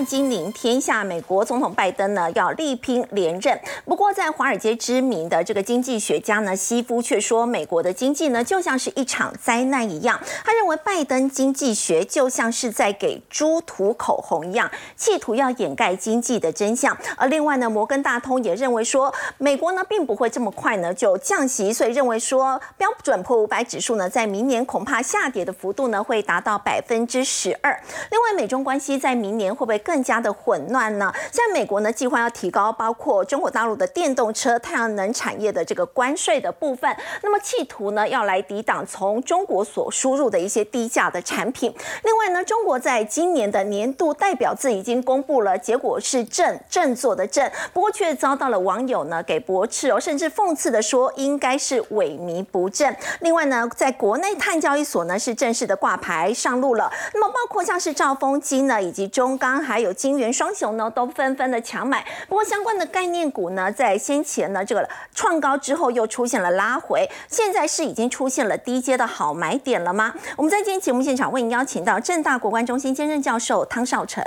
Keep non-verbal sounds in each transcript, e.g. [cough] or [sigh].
快金临天下，美国总统拜登呢要力拼连任。不过，在华尔街知名的这个经济学家呢，西夫却说，美国的经济呢就像是一场灾难一样。他认为，拜登经济学就像是在给猪涂口红一样，企图要掩盖经济的真相。而另外呢，摩根大通也认为说，美国呢并不会这么快呢就降息，所以认为说，标准普五百指数呢在明年恐怕下跌的幅度呢会达到百分之十二。另外，美中关系在明年会不会更加的混乱呢？在美国呢，计划要提高包括中国大陆的电动车、太阳能产业的这个关税的部分，那么企图呢要来抵挡从中国所输入的一些低价的产品。另外呢，中国在今年的年度代表字已经公布了，结果是正振作的振，不过却遭到了网友呢给驳斥哦，甚至讽刺的说应该是萎靡不振。另外呢，在国内碳交易所呢是正式的挂牌上路了，那么包括像是兆丰金呢以及中钢还有金元双雄呢，都纷纷的强买。不过相关的概念股呢，在先前呢这个创高之后，又出现了拉回。现在是已经出现了低阶的好买点了吗？我们在今天节目现场为您邀请到正大国关中心兼任教授汤少成，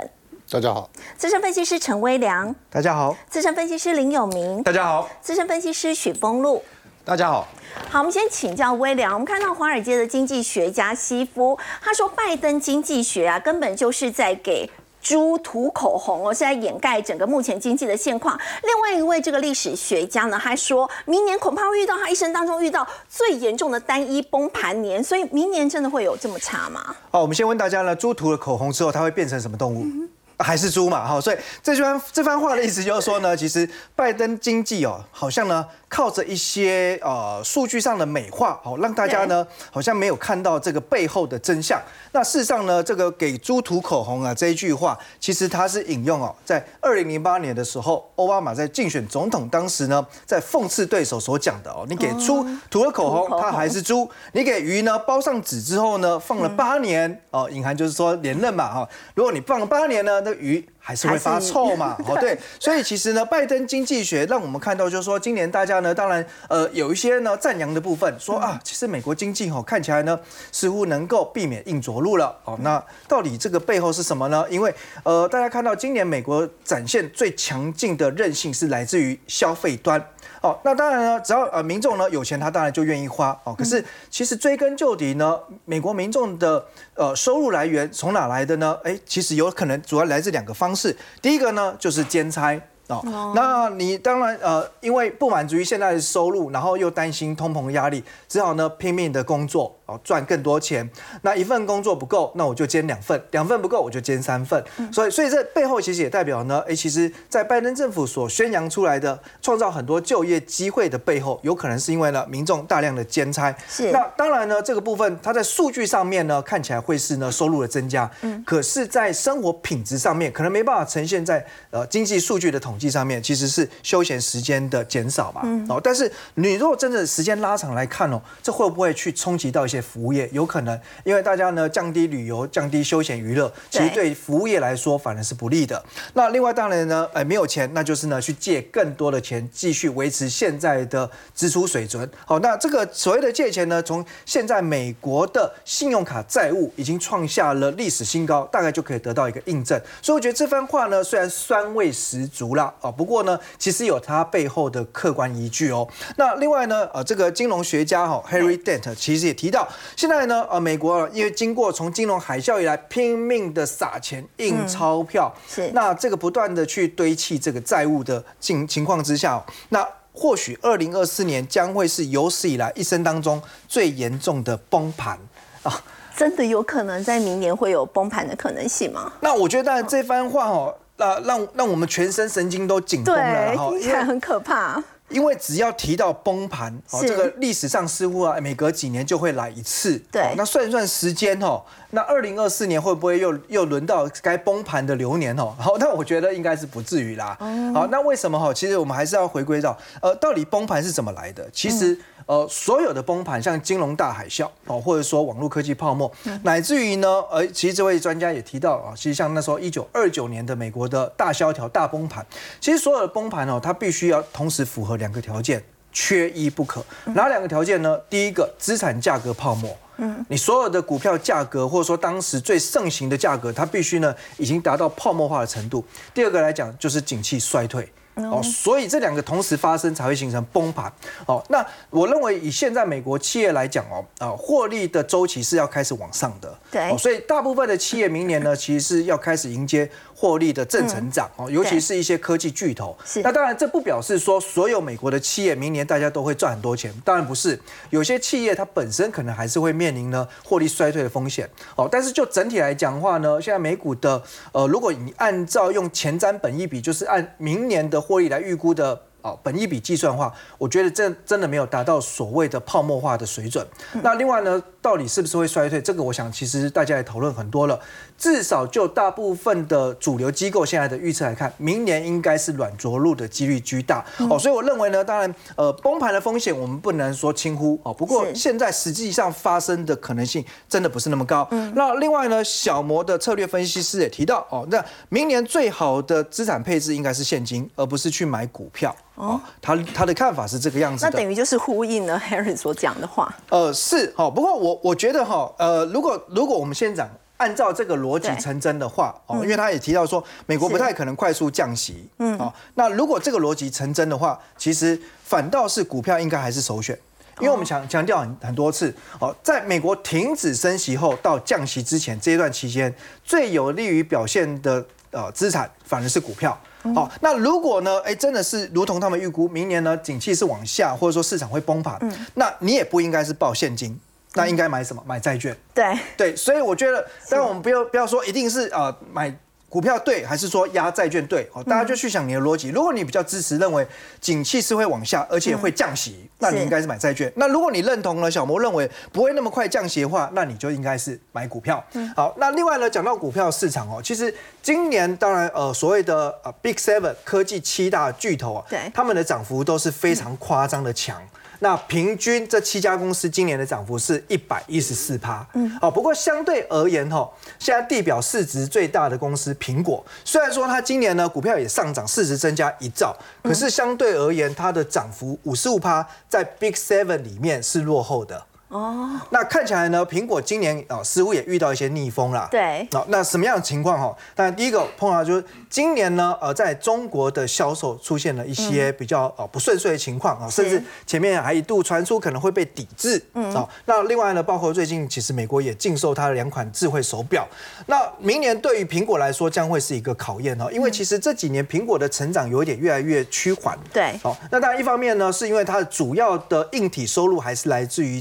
大家好；资深分析师陈威良，大家好；资深分析师林有明，大家好；资深分析师许峰路，大家好。好，我们先请教威廉。我们看到华尔街的经济学家西夫，他说拜登经济学啊，根本就是在给猪涂口红哦，是在掩盖整个目前经济的现况。另外一位这个历史学家呢，他说明年恐怕会遇到他一生当中遇到最严重的单一崩盘年，所以明年真的会有这么差吗？好，我们先问大家呢，猪涂了口红之后，它会变成什么动物？[laughs] 还是猪嘛？哈，所以这番这番话的意思就是说呢，其实拜登经济哦，好像呢。靠着一些呃数据上的美化，好让大家呢好像没有看到这个背后的真相。那事实上呢，这个给猪涂口红啊这一句话，其实它是引用哦，在二零零八年的时候，奥巴马在竞选总统当时呢，在讽刺对手所讲的哦，你给猪涂了口红，它还是猪；你给鱼呢包上纸之后呢，放了八年哦，隐含就是说连任嘛哈。如果你放了八年呢，那鱼还是会发臭嘛？[laughs] 哦对，所以其实呢，拜登经济学让我们看到就是说，今年大家。呢当然，呃，有一些呢赞扬的部分，说啊，其实美国经济哦看起来呢似乎能够避免硬着陆了哦。那到底这个背后是什么呢？因为呃，大家看到今年美国展现最强劲的韧性是来自于消费端哦。那当然呢，只要呃民众呢有钱，他当然就愿意花哦。可是其实追根究底呢，美国民众的呃收入来源从哪来的呢？哎，其实有可能主要来自两个方式。第一个呢就是兼差。哦，那你当然呃，因为不满足于现在的收入，然后又担心通膨压力，只好呢拼命的工作。哦，赚更多钱，那一份工作不够，那我就兼两份，两份不够我就兼三份。所以，所以这背后其实也代表呢，哎，其实，在拜登政府所宣扬出来的创造很多就业机会的背后，有可能是因为呢民众大量的兼差。是。那当然呢，这个部分它在数据上面呢看起来会是呢收入的增加，嗯，可是，在生活品质上面可能没办法呈现在呃经济数据的统计上面，其实是休闲时间的减少嘛。嗯。哦，但是你如果真的时间拉长来看哦，这会不会去冲击到一些？服务业有可能，因为大家呢降低旅游、降低休闲娱乐，其实对服务业来说反而是不利的。那另外当然呢，哎没有钱，那就是呢去借更多的钱，继续维持现在的支出水准。好，那这个所谓的借钱呢，从现在美国的信用卡债务已经创下了历史新高，大概就可以得到一个印证。所以我觉得这番话呢，虽然酸味十足了啊，不过呢，其实有它背后的客观依据哦。那另外呢，呃，这个金融学家哈 Harry Dent 其实也提到。现在呢，呃，美国因为经过从金融海啸以来拼命的撒钱印钞票，是那这个不断的去堆砌这个债务的情情况之下，那或许二零二四年将会是有史以来一生当中最严重的崩盘啊！真的有可能在明年会有崩盘的可能性吗？那我觉得这番话哦，那让让我们全身神经都紧绷了哈，听起来很可怕。因为只要提到崩盘，哦，这个历史上似乎啊，每隔几年就会来一次。对，那算一算时间哦，那二零二四年会不会又又轮到该崩盘的流年哦？好，[laughs] 那我觉得应该是不至于啦。好，那为什么哈？其实我们还是要回归到，呃，到底崩盘是怎么来的？其实。呃，所有的崩盘，像金融大海啸哦，或者说网络科技泡沫，乃至于呢，呃，其实这位专家也提到啊，其实像那时候一九二九年的美国的大萧条、大崩盘，其实所有的崩盘哦，它必须要同时符合两个条件，缺一不可。哪两个条件呢？第一个，资产价格泡沫。嗯，你所有的股票价格或者说当时最盛行的价格，它必须呢已经达到泡沫化的程度。第二个来讲就是景气衰退。哦，所以这两个同时发生才会形成崩盘。哦，那我认为以现在美国企业来讲哦，啊，获利的周期是要开始往上的。对，所以大部分的企业明年呢，其实是要开始迎接获利的正成长。哦，尤其是一些科技巨头。是。那当然，这不表示说所有美国的企业明年大家都会赚很多钱。当然不是，有些企业它本身可能还是会面临呢获利衰退的风险。哦，但是就整体来讲的话呢，现在美股的呃，如果你按照用前瞻本益比，就是按明年的。获利来预估的哦，本一笔计算的话，我觉得这真的没有达到所谓的泡沫化的水准。那另外呢，到底是不是会衰退？这个我想其实大家也讨论很多了。至少就大部分的主流机构现在的预测来看，明年应该是软着陆的几率居大哦。所以我认为呢，当然呃崩盘的风险我们不能说轻忽哦。不过现在实际上发生的可能性真的不是那么高。那另外呢，小摩的策略分析师也提到哦，那明年最好的资产配置应该是现金，而不是去买股票。哦，他他的看法是这个样子那等于就是呼应了 Harry 所讲的话。呃，是哈，不过我我觉得哈，呃，如果如果我们先讲按照这个逻辑成真的话，哦，因为他也提到说美国不太可能快速降息，嗯，哦，那如果这个逻辑成真的话，其实反倒是股票应该还是首选，因为我们强强调很很多次，哦，在美国停止升息后到降息之前这一段期间，最有利于表现的呃资产反而是股票。好，那如果呢？哎，真的是如同他们预估，明年呢，景气是往下，或者说市场会崩盘，那你也不应该是报现金，那应该买什么？买债券。对对，所以我觉得，当然我们不要不要说一定是啊买。股票对还是说压债券对？哦，大家就去想你的逻辑。如果你比较支持认为景气是会往下，而且会降息，那你应该是买债券。那如果你认同了小摩认为不会那么快降息的话，那你就应该是买股票。好，那另外呢，讲到股票市场哦，其实今年当然呃所谓的呃 Big Seven 科技七大巨头啊，对，他们的涨幅都是非常夸张的强。那平均这七家公司今年的涨幅是一百一十四趴，嗯，好，不过相对而言哈，现在地表市值最大的公司苹果，虽然说它今年呢股票也上涨，市值增加一兆，可是相对而言它的涨幅五十五趴，在 Big Seven 里面是落后的。哦，那看起来呢，苹果今年啊似乎也遇到一些逆风啦。对，好，那什么样的情况哈？当然第一个碰到就是今年呢，呃，在中国的销售出现了一些比较呃不顺遂的情况啊，甚至前面还一度传出可能会被抵制。嗯，啊，那另外呢，包括最近其实美国也禁售它的两款智慧手表。那明年对于苹果来说将会是一个考验哦，因为其实这几年苹果的成长有一点越来越趋缓。对，好，那当然一方面呢，是因为它的主要的硬体收入还是来自于。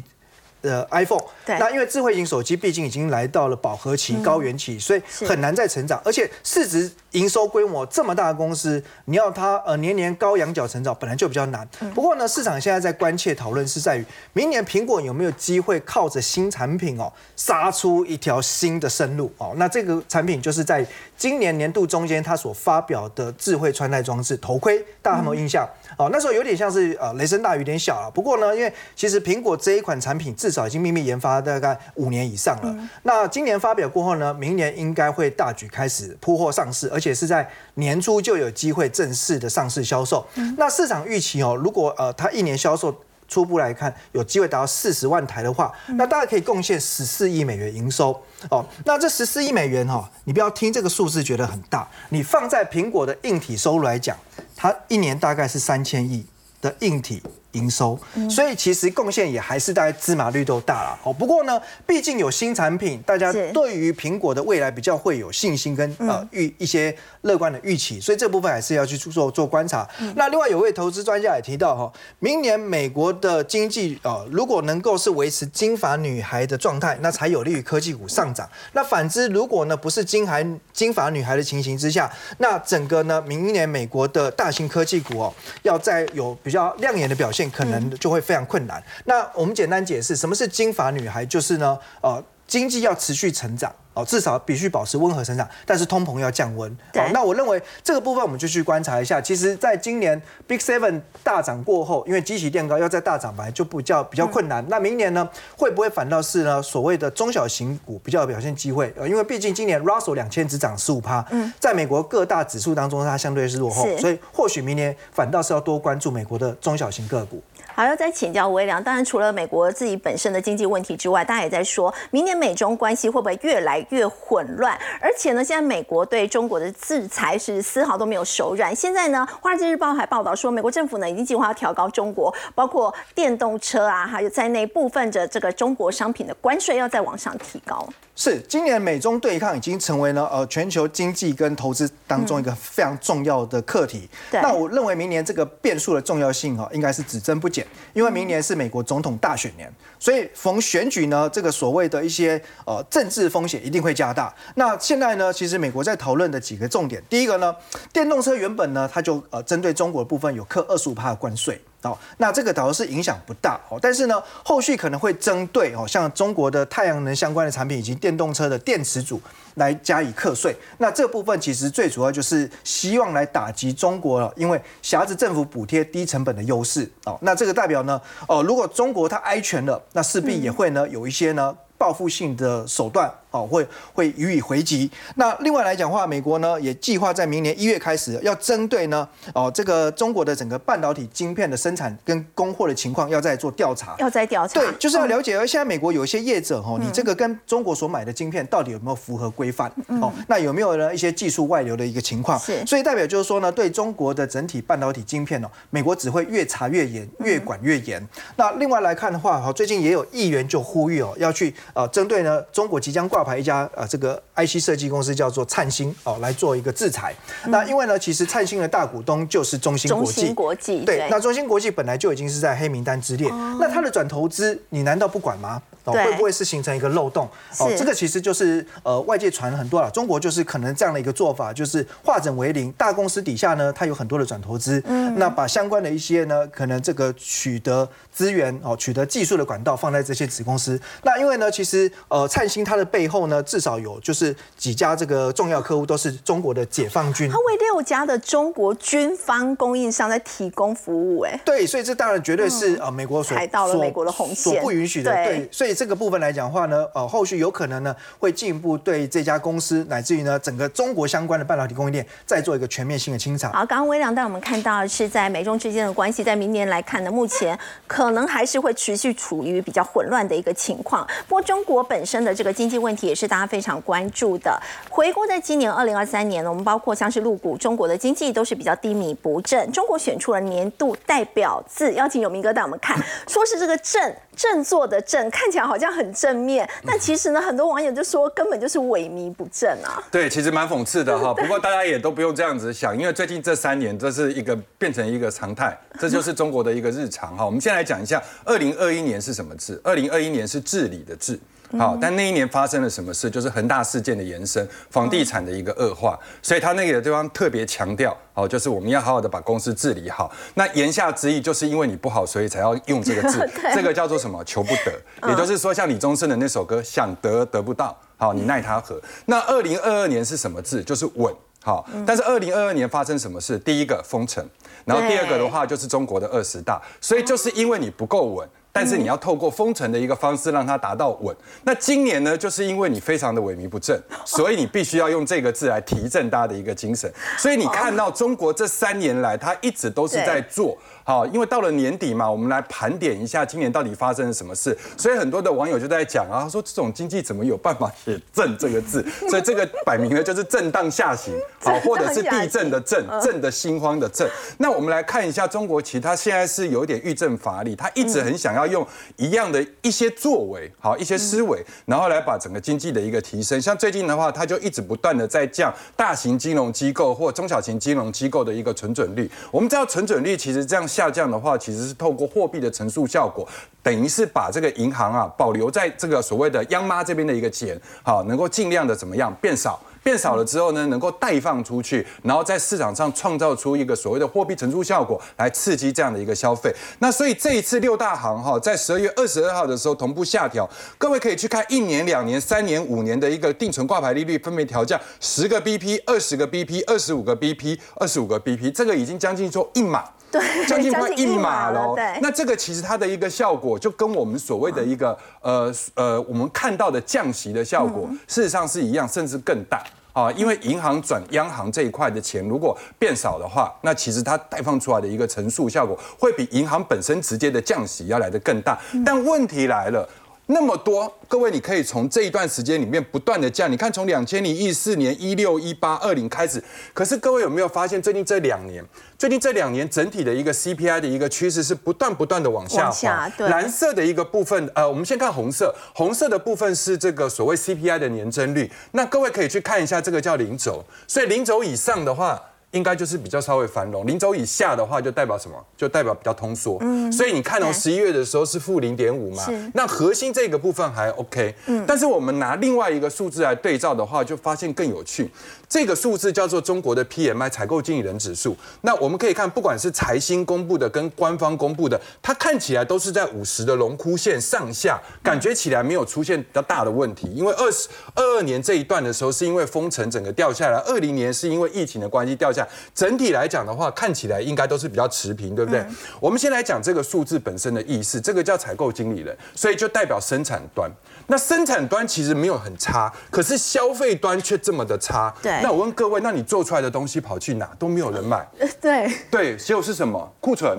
的 iPhone，那因为智慧型手机毕竟已经来到了饱和期、高原期，所以很难再成长，而且市值、营收规模这么大的公司，你要它呃年年高羊角成长，本来就比较难。不过呢，市场现在在关切讨论是在于，明年苹果有没有机会靠着新产品哦，杀出一条新的生路哦？那这个产品就是在今年年度中间，它所发表的智慧穿戴装置头盔，大家有没有印象？哦，那时候有点像是呃雷声大雨点小了。不过呢，因为其实苹果这一款产品至少已经秘密研发大概五年以上了。那今年发表过后呢，明年应该会大举开始铺货上市，而且是在年初就有机会正式的上市销售。那市场预期哦，如果呃它一年销售。初步来看，有机会达到四十万台的话，那大概可以贡献十四亿美元营收哦。那这十四亿美元哈，你不要听这个数字觉得很大，你放在苹果的硬体收入来讲，它一年大概是三千亿的硬体。营收，所以其实贡献也还是大概芝麻绿豆大了。哦，不过呢，毕竟有新产品，大家对于苹果的未来比较会有信心跟呃预一些乐观的预期，所以这部分还是要去做做观察。那另外有位投资专家也提到哈，明年美国的经济呃如果能够是维持金发女孩的状态，那才有利于科技股上涨。那反之，如果呢不是金孩金发女孩的情形之下，那整个呢明年美国的大型科技股哦，要在有比较亮眼的表现。可能就会非常困难。那我们简单解释，什么是金发女孩？就是呢，呃，经济要持续成长。哦，至少必须保持温和成长，但是通膨要降温。好，那我认为这个部分我们就去观察一下。其实，在今年 Big Seven 大涨过后，因为机器垫高，要再大涨本来就比较比较困难。那明年呢，会不会反倒是呢所谓的中小型股比较有表现机会？呃，因为毕竟今年 Russell 两千只涨十五趴，嗯，在美国各大指数当中，它相对是落后，所以或许明年反倒是要多关注美国的中小型个股。还要再请教微良。当然，除了美国自己本身的经济问题之外，大家也在说，明年美中关系会不会越来越混乱？而且呢，现在美国对中国的制裁是丝毫都没有手软。现在呢，《华尔街日报》还报道说，美国政府呢已经计划要调高中国包括电动车啊，还有在内部分的这个中国商品的关税要再往上提高。是，今年美中对抗已经成为了呃全球经济跟投资当中一个非常重要的课题。那我认为明年这个变数的重要性哈，应该是只增不减，因为明年是美国总统大选年，所以逢选举呢，这个所谓的一些呃政治风险一定会加大。那现在呢，其实美国在讨论的几个重点，第一个呢，电动车原本呢，它就呃针对中国部分有课二十五帕的关税。哦，那这个导致是影响不大哦，但是呢，后续可能会针对哦，像中国的太阳能相关的产品以及电动车的电池组来加以课税。那这部分其实最主要就是希望来打击中国了，因为挟着政府补贴低成本的优势哦。那这个代表呢，哦，如果中国它挨拳了，那势必也会呢有一些呢报复性的手段。哦，会会予以回击。那另外来讲话，美国呢也计划在明年一月开始，要针对呢哦这个中国的整个半导体晶片的生产跟供货的情况，要再做调查。要再调查。对，就是要了解。而现在美国有一些业者哦，你这个跟中国所买的晶片到底有没有符合规范？哦，那有没有呢一些技术外流的一个情况？是。所以代表就是说呢，对中国的整体半导体晶片哦，美国只会越查越严，越管越严。那另外来看的话，哈，最近也有议员就呼吁哦，要去呃针对呢中国即将挂牌一家呃这个 IC 设计公司叫做灿星哦来做一个制裁。那因为呢，其实灿星的大股东就是中芯国际。中芯国际对，那中芯国际本来就已经是在黑名单之列。那它的转投资，你难道不管吗？哦，会不会是形成一个漏洞？哦，这个其实就是呃外界传很多了。中国就是可能这样的一个做法，就是化整为零，大公司底下呢，它有很多的转投资。嗯。那把相关的一些呢，可能这个取得资源哦，取得技术的管道放在这些子公司。那因为呢，其实呃灿星它的背后呢，至少有就是几家这个重要客户都是中国的解放军。它为六家的中国军方供应商在提供服务，哎。对，所以这当然绝对是呃美国所踩到了美国的红线，所不允许的。对，所以。这个部分来讲话呢，呃，后续有可能呢会进一步对这家公司，乃至于呢整个中国相关的半导体供应链再做一个全面性的清查。好，刚刚微良带我们看到是在美中之间的关系，在明年来看呢，目前可能还是会持续处于比较混乱的一个情况。不过中国本身的这个经济问题也是大家非常关注的。回顾在今年二零二三年呢，我们包括像是入股中国的经济都是比较低迷不振。中国选出了年度代表字，邀请有明哥带我们看，说是这个振。振作的振看起来好像很正面，但其实呢，很多网友就说根本就是萎靡不振啊。对，其实蛮讽刺的哈。[laughs] 不过大家也都不用这样子想，因为最近这三年这是一个变成一个常态，这就是中国的一个日常哈。我们先来讲一下，二零二一年是什么字？二零二一年是治理的治。好，但那一年发生了什么事？就是恒大事件的延伸，房地产的一个恶化，所以他那个地方特别强调，好，就是我们要好好的把公司治理好。那言下之意就是因为你不好，所以才要用这个字，[laughs] 这个叫做什么？求不得。也就是说，像李宗盛的那首歌，想得得不到，好，你奈他何？那二零二二年是什么字？就是稳。好，但是二零二二年发生什么事？第一个封城，然后第二个的话就是中国的二十大，所以就是因为你不够稳。但是你要透过封城的一个方式让它达到稳。那今年呢，就是因为你非常的萎靡不振，[laughs] 所以你必须要用这个字来提振大家的一个精神。所以你看到中国这三年来，它一直都是在做。好，因为到了年底嘛，我们来盘点一下今年到底发生了什么事。所以很多的网友就在讲啊，说这种经济怎么有办法写“震”这个字？[laughs] 所以这个摆明了就是震荡下行，[laughs] 好，或者是地震的“震”，震的心慌的“震”。那我们来看一下中国，其实他现在是有点欲振乏力，他一直很想要用一样的一些作为，好，一些思维，然后来把整个经济的一个提升。像最近的话，他就一直不断的在降大型金融机构或中小型金融机构的一个存准率。我们知道存准率其实这样。下降的话，其实是透过货币的乘数效果，等于是把这个银行啊保留在这个所谓的央妈这边的一个钱，好，能够尽量的怎么样变少。变少了之后呢，能够贷放出去，然后在市场上创造出一个所谓的货币乘数效果，来刺激这样的一个消费。那所以这一次六大行哈，在十二月二十二号的时候同步下调，各位可以去看一年、两年、三年、五年的一个定存挂牌利率，分别调降十个 BP、二十个 BP、二十五个 BP、二十五个 BP，这个已经将近说一码。对，[laughs] 将近快一码了。对，那这个其实它的一个效果，就跟我们所谓的一个呃呃，我们看到的降息的效果，事实上是一样，甚至更大。啊，因为银行转央行这一块的钱如果变少的话，那其实它贷放出来的一个乘数效果会比银行本身直接的降息要来的更大。但问题来了。那么多，各位，你可以从这一段时间里面不断的降。你看，从两千零一四年、一六、一八、二零开始，可是各位有没有发现，最近这两年，最近这两年整体的一个 CPI 的一个趋势是不断不断的往下滑。蓝色的一个部分，呃，我们先看红色，红色的部分是这个所谓 CPI 的年增率。那各位可以去看一下，这个叫零轴，所以零轴以上的话。应该就是比较稍微繁荣，零轴以下的话就代表什么？就代表比较通缩。嗯，所以你看到十一月的时候是负零点五嘛？那核心这个部分还 OK。嗯，但是我们拿另外一个数字来对照的话，就发现更有趣。这个数字叫做中国的 PMI 采购经理人指数。那我们可以看，不管是财新公布的跟官方公布的，它看起来都是在五十的龙枯线上下，感觉起来没有出现比较大的问题。因为二十二二年这一段的时候是因为封城整个掉下来，二零年是因为疫情的关系掉下。整体来讲的话，看起来应该都是比较持平，对不对？我们先来讲这个数字本身的意思，这个叫采购经理人，所以就代表生产端。那生产端其实没有很差，可是消费端却这么的差。对。那我问各位，那你做出来的东西跑去哪？都没有人买。[laughs] 对。对，结果是什么？库存。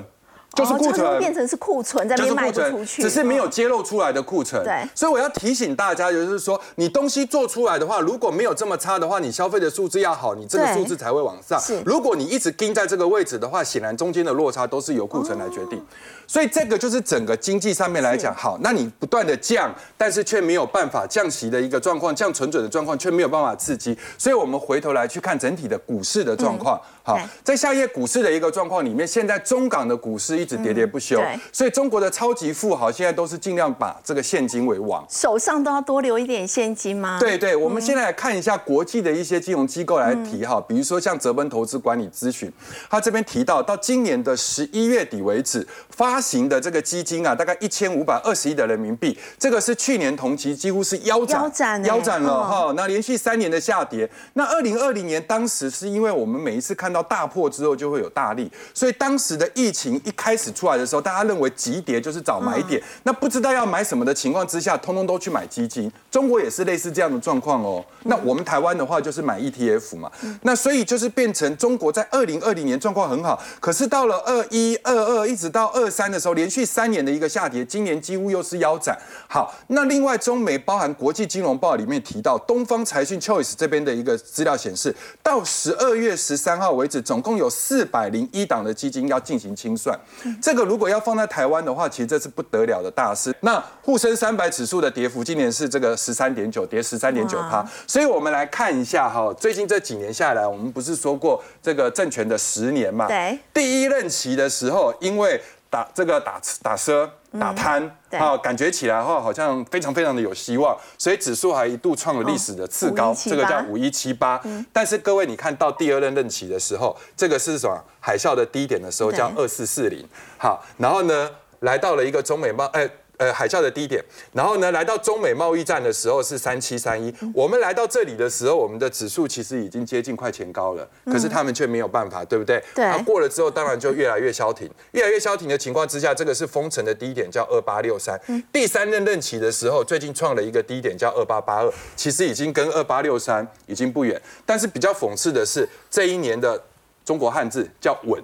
就是库存变成是库存在卖不出去，只是没有揭露出来的库存。对，所以我要提醒大家，就是说，你东西做出来的话，如果没有这么差的话，你消费的数字要好，你这个数字才会往上。是，如果你一直盯在这个位置的话，显然中间的落差都是由库存来决定。所以这个就是整个经济上面来讲，好，那你不断的降，但是却没有办法降息的一个状况，降存准的状况却没有办法刺激。所以我们回头来去看整体的股市的状况。好，在下一页股市的一个状况里面，现在中港的股市一直喋喋不休，所以中国的超级富豪现在都是尽量把这个现金为王，手上都要多留一点现金吗？对对，我们现在来看一下国际的一些金融机构来提哈，比如说像泽奔投资管理咨询，他这边提到到今年的十一月底为止发行的这个基金啊，大概一千五百二十亿的人民币，这个是去年同期几乎是腰斩，腰斩，腰斩了哈。那连续三年的下跌，那二零二零年当时是因为我们每一次看到大破之后就会有大利，所以当时的疫情一开始出来的时候，大家认为急跌就是找买点，那不知道要买什么的情况之下，通通都去买基金。中国也是类似这样的状况哦。那我们台湾的话就是买 ETF 嘛，那所以就是变成中国在二零二零年状况很好，可是到了二一二二一直到二三的时候，连续三年的一个下跌，今年几乎又是腰斩。好，那另外中美包含国际金融报里面提到，东方财讯 Choice 这边的一个资料显示，到十二月十三号为止，总共有四百零一档的基金要进行清算，这个如果要放在台湾的话，其实这是不得了的大事。那沪深三百指数的跌幅今年是这个十三点九，跌十三点九趴。所以我们来看一下哈，最近这几年下来，我们不是说过这个政权的十年嘛？对，第一任期的时候，因为打这个打打奢。打贪啊，感觉起来哈，好像非常非常的有希望，所以指数还一度创了历史的次高，这个叫五一七八。但是各位，你看到第二任任期的时候，这个是什么？海啸的低点的时候叫二四四零。好，然后呢，来到了一个中美贸哎。呃，海啸的低点，然后呢，来到中美贸易战的时候是三七三一。我们来到这里的时候，我们的指数其实已经接近快前高了，可是他们却没有办法，对不对？对。过了之后，当然就越来越消停，越来越消停的情况之下，这个是封城的低点，叫二八六三。第三任任期的时候，最近创了一个低点，叫二八八二，其实已经跟二八六三已经不远。但是比较讽刺的是，这一年的中国汉字叫稳。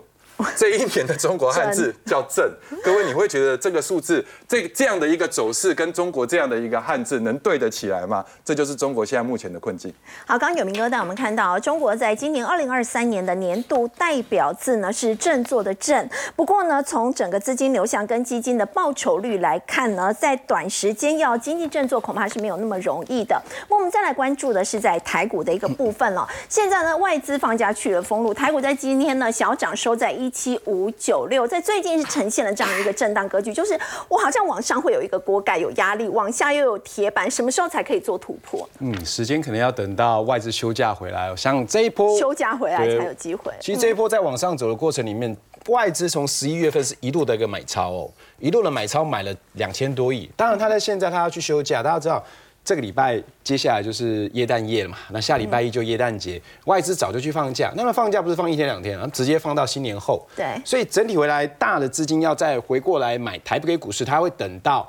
这一年的中国汉字叫正，各位你会觉得这个数字这这样的一个走势跟中国这样的一个汉字能对得起来吗？这就是中国现在目前的困境。好，刚刚有明哥带我们看到，中国在今年二零二三年的年度代表字呢是振作的振。不过呢，从整个资金流向跟基金的报酬率来看呢，在短时间要经济振作恐怕是没有那么容易的。那我们再来关注的是在台股的一个部分了。现在呢，外资放假去了封路，台股在今天呢小涨收在一。七五九六，在最近是呈现了这样的一个震荡格局，就是我好像往上会有一个锅盖有压力，往下又有铁板，什么时候才可以做突破？嗯，时间可能要等到外资休假回来，像这一波休假回来才有机会。其实这一波在往上走的过程里面，外资从十一月份是一度的一个买超哦，一度的买超买了两千多亿。当然，他在现在他要去休假，大家知道。这个礼拜接下来就是耶诞夜了嘛，那下礼拜一就耶诞节，外资早就去放假，那么放假不是放一天两天，啊直接放到新年后。对，所以整体回来大的资金要再回过来买台北股市，它会等到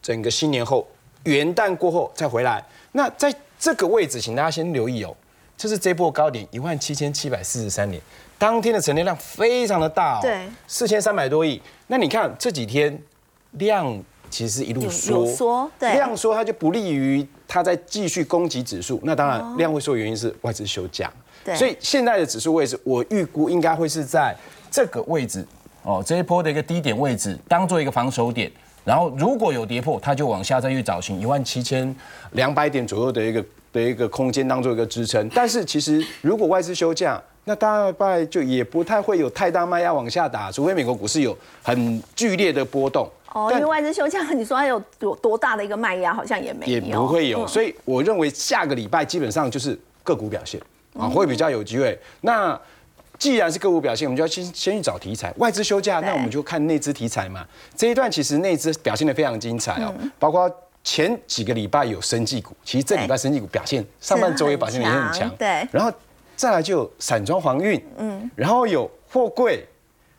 整个新年后元旦过后再回来。那在这个位置，请大家先留意哦，这是这波高点一万七千七百四十三点，当天的成交量非常的大哦，对，四千三百多亿。那你看这几天量其实一路缩，缩，对，量缩它就不利于它在继续攻击指数。那当然量会缩原因是外资休假，对，所以现在的指数位置我预估应该会是在这个位置哦，这一波的一个低点位置当做一个防守点。然后如果有跌破，它就往下再去找寻一万七千两百点左右的一个的一个空间当做一个支撑。但是其实如果外资休假，那大概就也不太会有太大卖压往下打，除非美国股市有很剧烈的波动。哦，因为外资休假，你说它有有多大的一个卖压，好像也没有，也不会有。所以我认为下个礼拜基本上就是个股表现啊，会比较有机会。那既然是个股表现，我们就要先先去找题材。外资休假，那我们就看内资题材嘛。这一段其实内资表现的非常精彩哦，包括前几个礼拜有生技股，其实这礼拜生技股表现上半周也表现也很强。对，然后再来就散装航运，嗯，然后有货柜，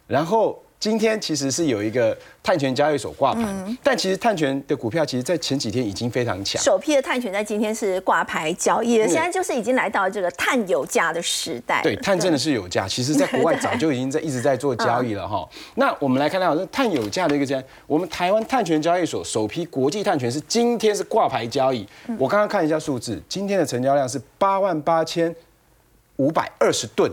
然后。今天其实是有一个碳权交易所挂牌，但其实碳权的股票其实，在前几天已经非常强。首批的碳权在今天是挂牌交易，现在就是已经来到这个碳有价的时代。对，碳真的是有价，其实在国外 [laughs] 早就已经在一直在做交易了哈。那我们来看到这碳有价的一个样，我们台湾碳权交易所首批国际碳权是今天是挂牌交易。我刚刚看一下数字，今天的成交量是八万八千五百二十吨，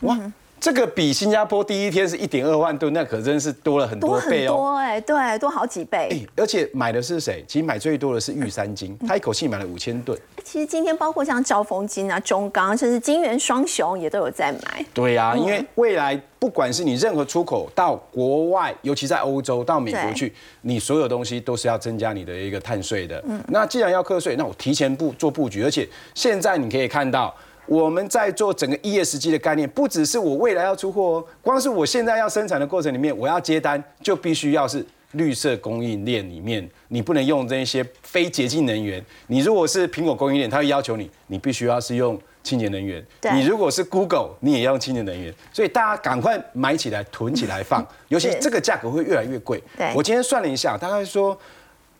哇！这个比新加坡第一天是一点二万吨，那可真是多了很多倍哦。多哎，对，多好几倍。哎，而且买的是谁？其实买最多的是玉山金，他一口气买了五千吨。其实今天包括像兆丰金啊、中钢，甚至金元双雄也都有在买。对呀，因为未来不管是你任何出口到国外，尤其在欧洲到美国去，你所有东西都是要增加你的一个碳税的。嗯，那既然要课税，那我提前布做布局，而且现在你可以看到。我们在做整个 ESG 的概念，不只是我未来要出货哦，光是我现在要生产的过程里面，我要接单，就必须要是绿色供应链里面，你不能用这些非洁净能源。你如果是苹果供应链，它会要求你，你必须要是用清洁能源。你如果是 Google，你也要用清洁能源。所以大家赶快买起来，囤起来放，尤其这个价格会越来越贵。我今天算了一下，大概说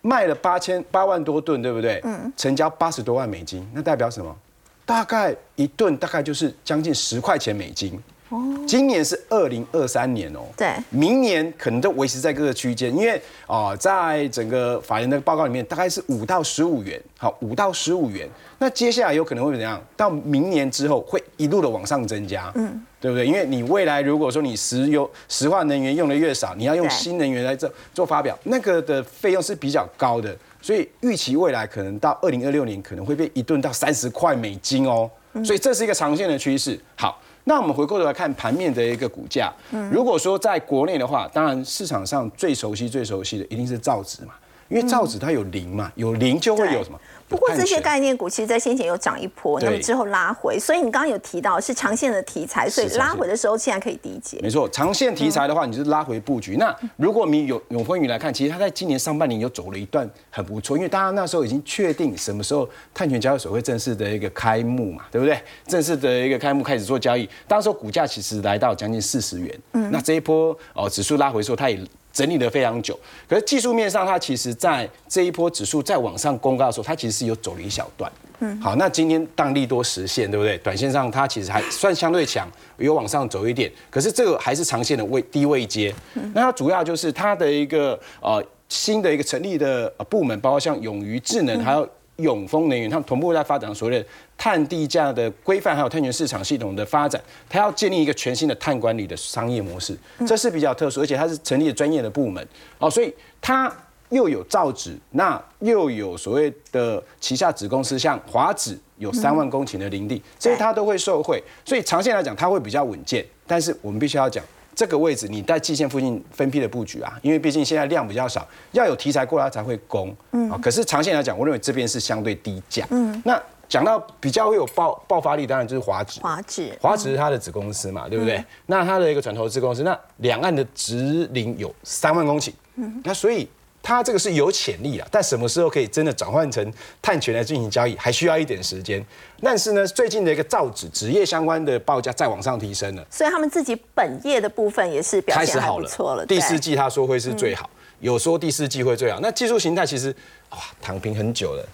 卖了八千八万多吨，对不对？嗯。成交八十多万美金，那代表什么？大概一顿大概就是将近十块钱美金。哦，今年是二零二三年哦。对。明年可能都维持在各个区间，因为啊，在整个法人的报告里面，大概是五到十五元。好，五到十五元。那接下来有可能会怎样？到明年之后会一路的往上增加。嗯。对不对？因为你未来如果说你石油、石化能源用的越少，你要用新能源来做做发表，那个的费用是比较高的。所以预期未来可能到二零二六年可能会被一顿到三十块美金哦，所以这是一个长线的趋势。好，那我们回过头来看盘面的一个股价。如果说在国内的话，当然市场上最熟悉、最熟悉的一定是造纸嘛，因为造纸它有零嘛，有零就会有什么。不过这些概念股其实，在先前有涨一波，那么之后拉回，所以你刚刚有提到是长线的题材，所以拉回的时候现在可以理解。没错，长线题材的话，你就是拉回布局。那如果你有永丰宇来看，其实它在今年上半年有走了一段很不错，因为大家那时候已经确定什么时候碳权交易所会正式的一个开幕嘛，对不对？正式的一个开幕开始做交易，当时股价其实来到将近四十元。嗯，那这一波哦指数拉回的时候，它也。整理了非常久，可是技术面上，它其实在这一波指数在往上公告的时候，它其实是有走了一小段。嗯，好，那今天当利多实现，对不对？短线上它其实还算相对强，有往上走一点，可是这个还是长线的位低位阶。那它主要就是它的一个呃新的一个成立的部门，包括像永于智能，还有。永丰能源，他们同步在发展所谓的碳地价的规范，还有碳权市场系统的发展。它要建立一个全新的碳管理的商业模式，这是比较特殊，而且它是成立了专业的部门哦，所以它又有造纸，那又有所谓的旗下子公司，像华纸有三万公顷的林地，所以它都会受惠。所以长线来讲，它会比较稳健。但是我们必须要讲。这个位置你在季线附近分批的布局啊，因为毕竟现在量比较少，要有题材过来才会攻。嗯，啊，可是长线来讲，我认为这边是相对低价。嗯，那讲到比较会有爆爆发力，当然就是华指。华指，华指是它的子公司嘛，对不对？那它的一个转投资公司，那两岸的直林有三万公顷。嗯，那所以。它这个是有潜力啊，但什么时候可以真的转换成碳权来进行交易，还需要一点时间。但是呢，最近的一个造纸纸业相关的报价再往上提升了，所以他们自己本业的部分也是表现好不错了。第四季他说会是最好，有说第四季会最好。那技术形态其实哇躺平很久了，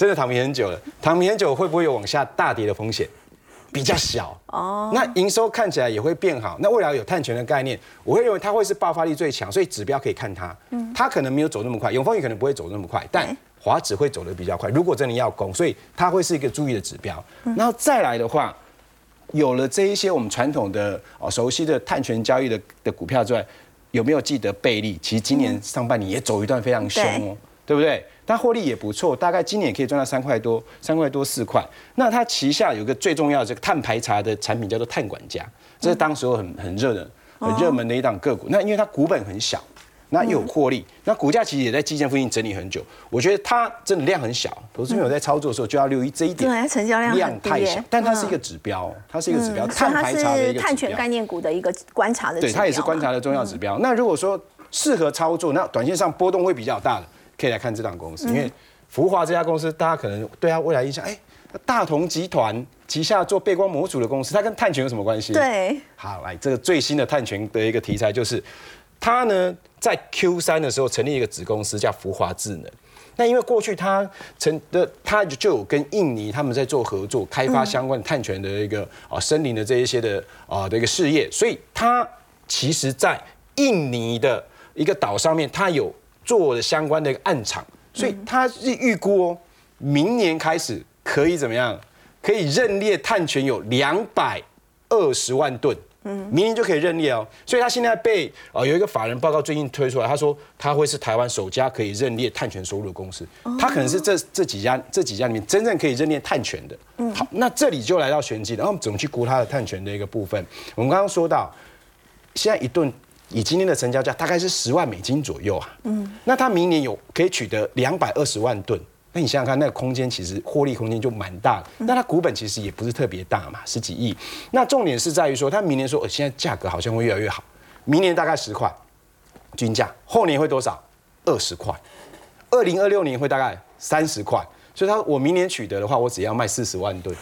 真的躺平很久了，躺平很久会不会有往下大跌的风险？比较小哦，那营收看起来也会变好。那未来有碳权的概念，我会认为它会是爆发力最强，所以指标可以看它。嗯，它可能没有走那么快，永丰也可能不会走那么快，但华指会走得比较快。如果真的要攻，所以它会是一个注意的指标。然后再来的话，有了这一些我们传统的哦熟悉的碳权交易的的股票之外，有没有记得贝利？其实今年上半年也走一段非常凶哦，对不对？但获利也不错，大概今年也可以赚到三块多，三块多四块。那它旗下有个最重要的这个碳排查的产品叫做碳管家，这是当时候很很热的、很热门的一档个股。那因为它股本很小，那又有获利，那股价其实也在基建附近整理很久。我觉得它真的量很小，投资朋友在操作的时候就要留意这一点。对，成交量量太小，但它是一个指标，它是一个指标，碳排查的一个碳权概念股的一个观察的。对，它也是观察的重要指标。那如果说适合操作，那短线上波动会比较大的，可以来看这档公司，因为。福华这家公司，大家可能对它未来印象，哎，大同集团旗下做背光模组的公司，它跟碳权有什么关系？对，好，来这个最新的碳权的一个题材就是，它呢在 Q 三的时候成立一个子公司叫福华智能。那因为过去它成的它就有跟印尼他们在做合作，开发相关碳权的一个啊森林的这一些的啊的一个事业，所以它其实在印尼的一个岛上面，它有做的相关的一个暗场。所以他是预估哦，明年开始可以怎么样？可以认列碳权有两百二十万吨，嗯，明年就可以认列哦。所以他现在被呃有一个法人报告最近推出来，他说他会是台湾首家可以认列碳权收入的公司，他可能是这这几家这几家里面真正可以认列碳权的。嗯，好，那这里就来到玄机了。然后怎么去估他的碳权的一个部分？我们刚刚说到，现在一吨。以今天的成交价大概是十万美金左右啊，嗯，那它明年有可以取得两百二十万吨，那你想想看，那个空间其实获利空间就蛮大的。那它股本其实也不是特别大嘛，十几亿。那重点是在于说，它明年说，现在价格好像会越来越好，明年大概十块均价，后年会多少？二十块，二零二六年会大概三十块。所以它我明年取得的话，我只要卖四十万吨。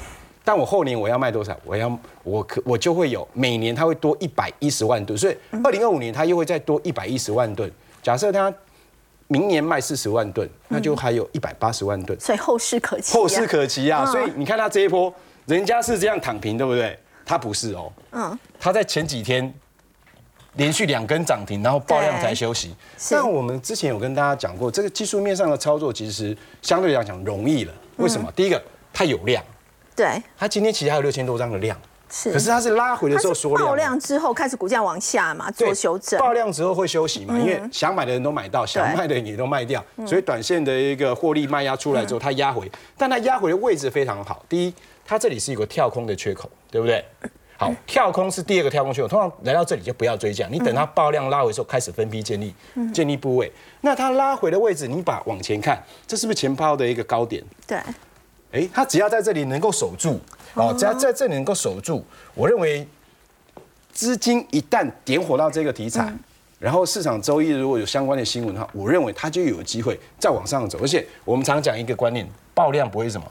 但我后年我要卖多少？我要我可我就会有每年它会多一百一十万吨，所以二零二五年它又会再多一百一十万吨。假设它明年卖四十万吨，那就还有一百八十万吨。所以后市可期。后市可期啊！所以你看它这一波，人家是这样躺平，对不对？它不是哦。嗯。它在前几天连续两根涨停，然后爆量才休息。但我们之前有跟大家讲过，这个技术面上的操作其实相对来讲容易了。为什么？第一个，它有量。对，它今天其实还有六千多张的量，是，可是它是拉回的时候缩量，爆量之后开始股价往下嘛，做修正。爆量之后会休息嘛，因为想买的人都买到，想卖的人也都卖掉，所以短线的一个获利卖压出来之后，它压回，但它压回的位置非常好。第一，它这里是一个跳空的缺口，对不对？好，跳空是第二个跳空缺口，通常来到这里就不要追加，你等它爆量拉回的时候开始分批建立，建立部位。那它拉回的位置，你把往前看，这是不是前抛的一个高点？对。哎，他只要在这里能够守住，哦，只要在这里能够守住，我认为资金一旦点火到这个题材，然后市场周一如果有相关的新闻的话，我认为它就有机会再往上走。而且我们常讲一个观念，爆量不会什么，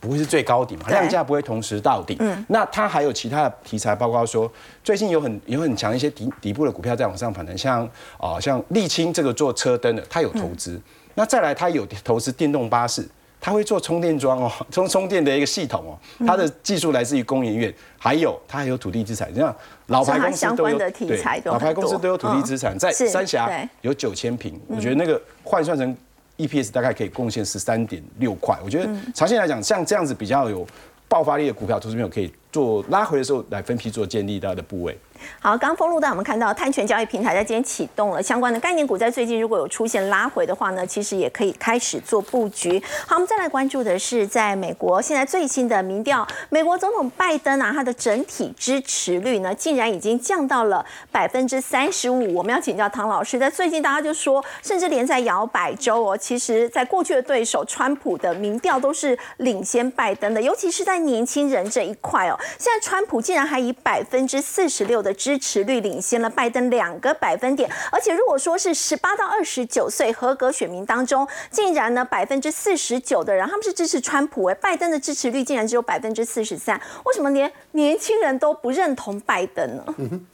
不会是最高底嘛，量价不会同时到底。嗯，那它还有其他的题材，包括说最近有很有很强一些底底部的股票在往上反弹，像啊像沥青这个做车灯的，它有投资。那再来，它有投资电动巴士。他会做充电桩哦，[laughs] 充充电的一个系统哦，它的技术来自于工研院，还有它还有土地资产，这样老牌公司都有对，老牌公司都有土地资产，在三峡有九千平，我觉得那个换算成 EPS 大概可以贡献十三点六块，我觉得长线来讲，像这样子比较有爆发力的股票，投资朋友可以做拉回的时候来分批做建立它的部位。好，刚封路带我们看到碳权交易平台在今天启动了相关的概念股，在最近如果有出现拉回的话呢，其实也可以开始做布局。好，我们再来关注的是在美国现在最新的民调，美国总统拜登啊，他的整体支持率呢，竟然已经降到了百分之三十五。我们要请教唐老师，在最近大家就说，甚至连在摇摆州哦，其实在过去的对手川普的民调都是领先拜登的，尤其是在年轻人这一块哦，现在川普竟然还以百分之四十六的支持率领先了拜登两个百分点，而且如果说是十八到二十九岁合格选民当中，竟然呢百分之四十九的人他们是支持川普，哎，拜登的支持率竟然只有百分之四十三，为什么连年轻人都不认同拜登呢？嗯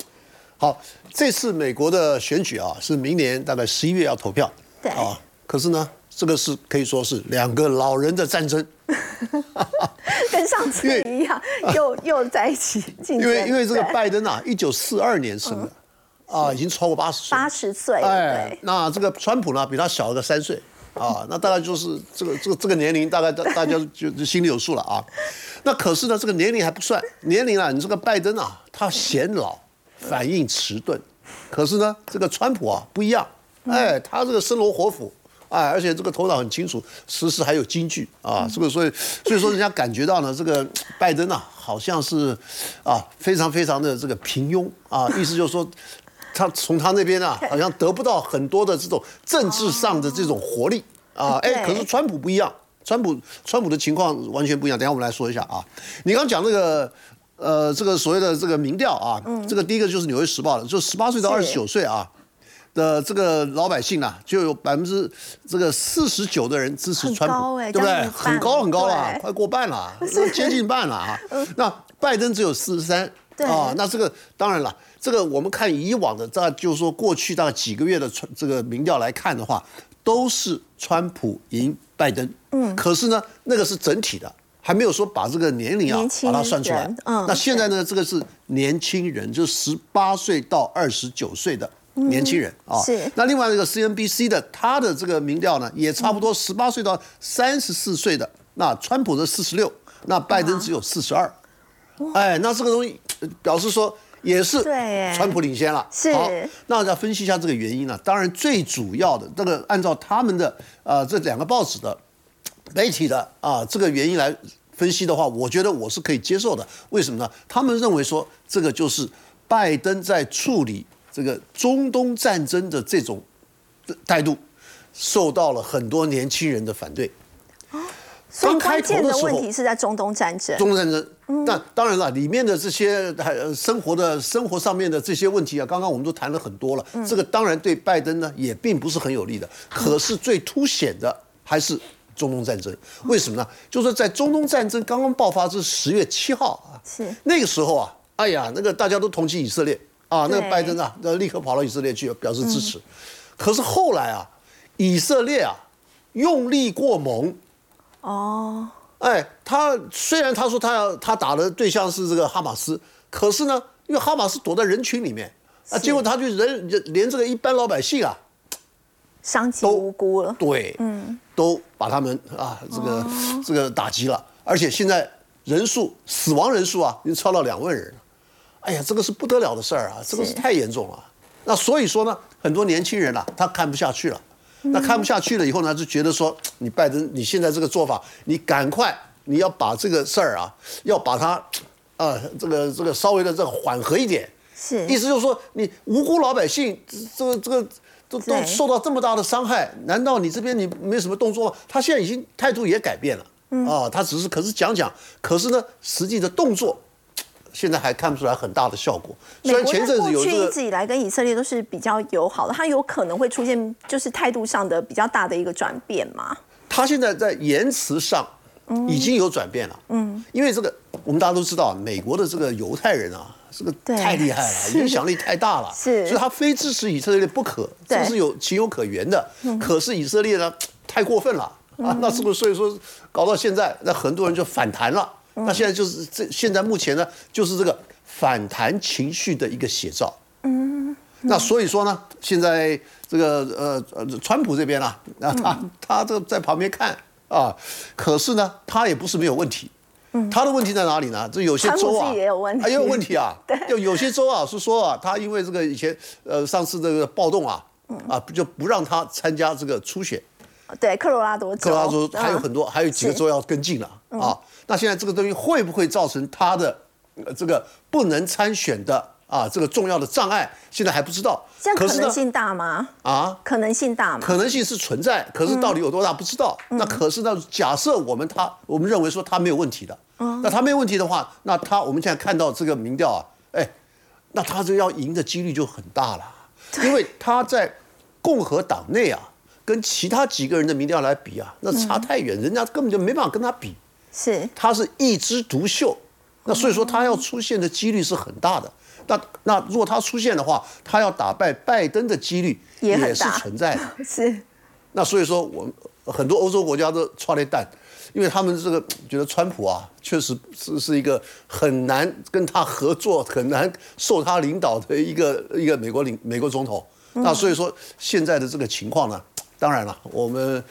好，这次美国的选举啊，是明年大概十一月要投票，对。啊，可是呢，这个是可以说是两个老人的战争 [laughs] 跟上次一样，又又在一起竞争。因为因为这个拜登啊，一九四二年生的，啊，已经超过八十岁。八十岁，哎对，，那这个川普呢，比他小了个三岁啊，[laughs] 那大概就是这个这个这个年龄，大概大大家就就心里有数了啊。那可是呢，这个年龄还不算，年龄啊，你这个拜登啊，他显老，反应迟钝，可是呢，这个川普啊不一样，哎，他这个生龙活虎。哎，而且这个头脑很清楚，时时还有京剧啊，这个所以所以说人家感觉到呢，这个拜登啊，好像是啊非常非常的这个平庸啊，意思就是说他从他那边啊，好像得不到很多的这种政治上的这种活力啊。哎，可是川普不一样，川普川普的情况完全不一样。等下我们来说一下啊。你刚刚讲那个呃，这个所谓的这个民调啊，这个第一个就是《纽约时报》的，就十八岁到二十九岁啊。的这个老百姓啊，就有百分之这个四十九的人支持川普，对不对？很高很高了，快过半了，[laughs] 接近半了啊。[laughs] 那拜登只有四十三对啊，那这个当然了，这个我们看以往的，这就是说过去大概几个月的川这个民调来看的话，都是川普赢拜登。嗯，可是呢，那个是整体的。还没有说把这个年龄啊把它算出来，嗯那现在呢，这个是年轻人，就是十八岁到二十九岁的年轻人啊。是那另外一个 CNBC 的，他的这个民调呢，也差不嗯多十八岁到三十四岁的。那川普的四十六，那拜登只有四十二。哎，那这个东西呃表示说也是川普领先了。是好，那要分析一下这个原因呢？当然最主要的，这个按照他们的呃这两个报纸的媒体的啊这个原因来分析的话，我觉得我是可以接受的。为什么呢？他们认为说这个就是拜登在处理这个中东战争的这种态度，受到了很多年轻人的反对。所以刚开关键的问题是在中东战争。中东战争。那当然了，里面的这些呃生活的生活上面的这些问题啊，刚刚我们都谈了很多了。这个当然对拜登呢也并不是很有利的。可是最凸显的还是中东战争。为什么呢？就是说在中东战争刚刚爆发，之十月七号啊，是那个时候啊，哎呀，那个大家都同情以色列啊，那个拜登啊，那立刻跑到以色列去表示支持。可是后来啊，以色列啊用力过猛。哦，哎，他虽然他说他要他打的对象是这个哈马斯，可是呢，因为哈马斯躲在人群里面啊，结果他就人人连这个一般老百姓啊，伤及都无辜了。对，嗯，都把他们啊这个、这个打击了，而且现在人数死亡人数啊已经超到两万人了，哎呀，这个是不得了的事儿啊，这个是太严重了。那所以说呢，很多年轻人啊，他看不下去了。那看不下去了以后呢，就觉得说，你拜登你现在这个做法，你赶快你要把这个事儿啊，要把它，啊，这个这个稍微的这个缓和一点。是意思就是说，你无辜老百姓这个这个都都受到这么大的伤害，难道你这边你没什么动作吗？他现在已经态度也改变了，嗯啊，他只是可是讲讲，可是呢，实际的动作现在还看不出来很大的效果。虽然前阵子有这一直以来跟以色列都是比较友好的，它有可能会出现就是态度上的比较大的一个转变嘛？他现在在言辞上已经有转变了。嗯，因为这个我们大家都知道，美国的这个犹太人啊，这个太厉害了，影响力太大了，是所以他非支持以色列不可，对这是有情有可原的。可是以色列呢，太过分了啊，那是不是所以说搞到现在，那很多人就反弹了。那现在就是这现在目前呢，就是这个反弹情绪的一个写照。嗯那所以说呢，现在这个呃呃，川普这边啊，那 [laughs] 他他这个在旁边看啊，可是呢，他也不是没有问题。他的问题在哪里呢？这有些州啊，也有问题啊也有问题啊。[laughs] 就有些州啊是说啊，他因为这个以前呃上次这个暴动啊，啊就不让他参加这个初选。对，科罗拉多州，科罗拉多州还有嗯很多，还有几个州要跟进了啊。那现在这个东西会不会造成他的呃这个不能参选的啊这个重要的障碍？现在还不知道。这样可能性大吗？啊，可能性大吗？可能性是存在，可是到底有多大不知道。嗯那可是呢，假设我们他我们认为说他没有问题的，哦那他没有问题的话，那他我们现在看到这个民调啊，哎，那他这要赢的几率就很大了，因为他在共和党内啊，跟其他几个人的民调来比啊，那差太远，人家根本就没办法跟他比。是他是一枝独秀，那所以说他要出现的几率是很大的。那那如果他出现的话，他要打败拜登的几率也是存在的。[laughs] 是，那所以说，我们很多欧洲国家都抓了一蛋，因为他们这个觉得川普啊，确实是是一个很难跟他合作、很难受他领导的一个一个美国领美国总统。那所以说现在的这个情况呢，当然了，我们